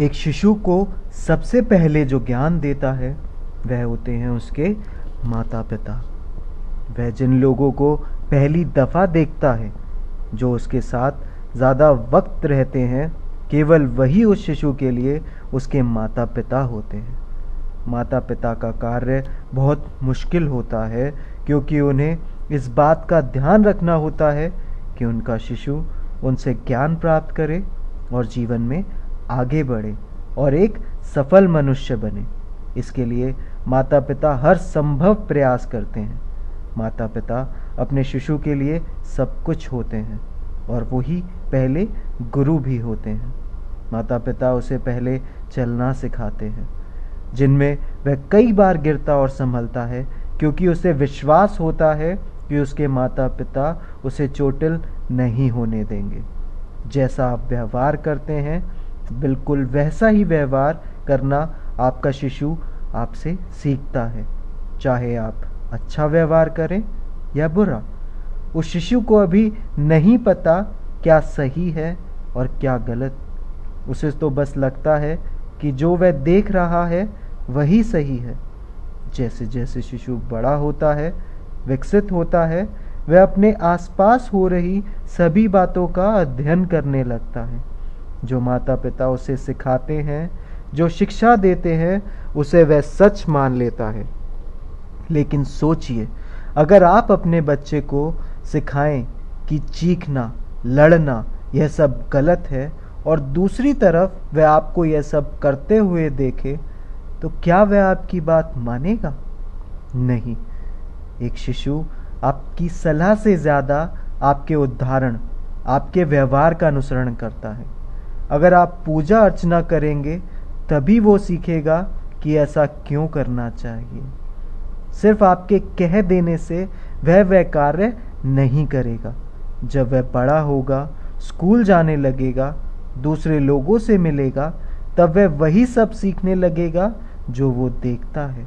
एक शिशु को सबसे पहले जो ज्ञान देता है, वह होते हैं उसके माता पिता वह जिन लोगों को पहली दफ़ा देखता है, जो उसके साथ ज़्यादा वक्त रहते हैं, केवल वही उस शिशु के लिए उसके माता पिता होते हैं। माता पिता का कार्य बहुत मुश्किल होता है, क्योंकि उन्हें इस बात का ध्यान रखना होता है कि उनका शिशु उनसे ज्ञान प्राप्त करे और जीवन में आगे बढ़े और एक सफल मनुष्य बने। इसके लिए माता पिता हर संभव प्रयास करते हैं। माता पिता अपने शिशु के लिए सब कुछ होते हैं और वही पहले गुरु भी होते हैं। माता पिता उसे पहले चलना सिखाते हैं, जिनमें वह कई बार गिरता और संभलता है, क्योंकि उसे विश्वास होता है कि उसके माता पिता उसे चोटिल नहीं होने देंगे। जैसा आप व्यवहार करते हैं बिल्कुल वैसा ही व्यवहार करना आपका शिशु आपसे सीखता है। चाहे आप अच्छा व्यवहार करें या बुरा, उस शिशु को अभी नहीं पता क्या सही है और क्या गलत। उसे तो बस लगता है कि जो वह देख रहा है, वही सही है। जैसे जैसे शिशु बड़ा होता है, विकसित होता है, वह अपने आसपास हो रही सभी बातों का अध्ययन करने लगता है। जो माता पिता उसे सिखाते हैं, जो शिक्षा देते हैं, उसे वह सच मान लेता है। लेकिन सोचिए, अगर आप अपने बच्चे को सिखाएँ कि चीखना, लड़ना यह सब गलत है और दूसरी तरफ़ वह आपको यह सब करते हुए देखे तो क्या वह आपकी बात मानेगा? नहीं। एक शिशु आपकी सलाह से ज़्यादा आपके उदाहरण, आपके व्यवहार का अनुसरण करता है। अगर आप पूजा अर्चना करेंगे, तभी वो सीखेगा कि ऐसा क्यों करना चाहिए। सिर्फ़ आपके कह देने से वह वह कार्य नहीं करेगा। जब वह बड़ा होगा, स्कूल जाने लगेगा, दूसरे लोगों से मिलेगा, तब वह वही सब सीखने लगेगा जो वो देखता है।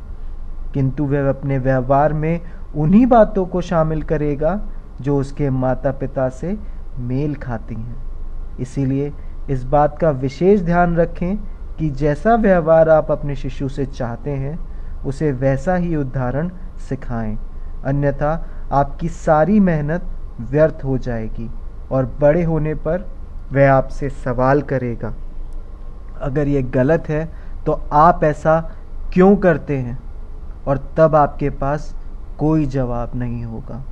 किंतु वह अपने व्यवहार में उन्हीं बातों को शामिल करेगा जो उसके माता पिता से मेल खाती हैं। इसीलिए इस बात का विशेष ध्यान रखें कि जैसा व्यवहार आप अपने शिशु से चाहते हैं, उसे वैसा ही उदाहरण सिखाएँ। अन्यथा आपकी सारी मेहनत व्यर्थ हो जाएगी और बड़े होने पर वह आपसे सवाल करेगा, अगर ये गलत है तो आप ऐसा क्यों करते हैं? और तब आपके पास कोई जवाब नहीं होगा।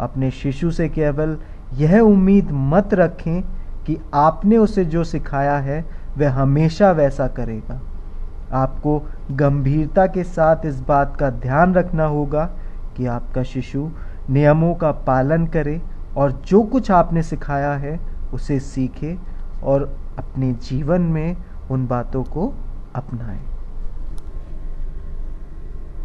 अपने शिशु से केवल यह उम्मीद मत रखें कि आपने उसे जो सिखाया है, वह हमेशा वैसा करेगा। आपको गंभीरता के साथ इस बात का ध्यान रखना होगा कि आपका शिशु नियमों का पालन करे और जो कुछ आपने सिखाया है, उसे सीखे और अपने जीवन में उन बातों को अपनाएँ।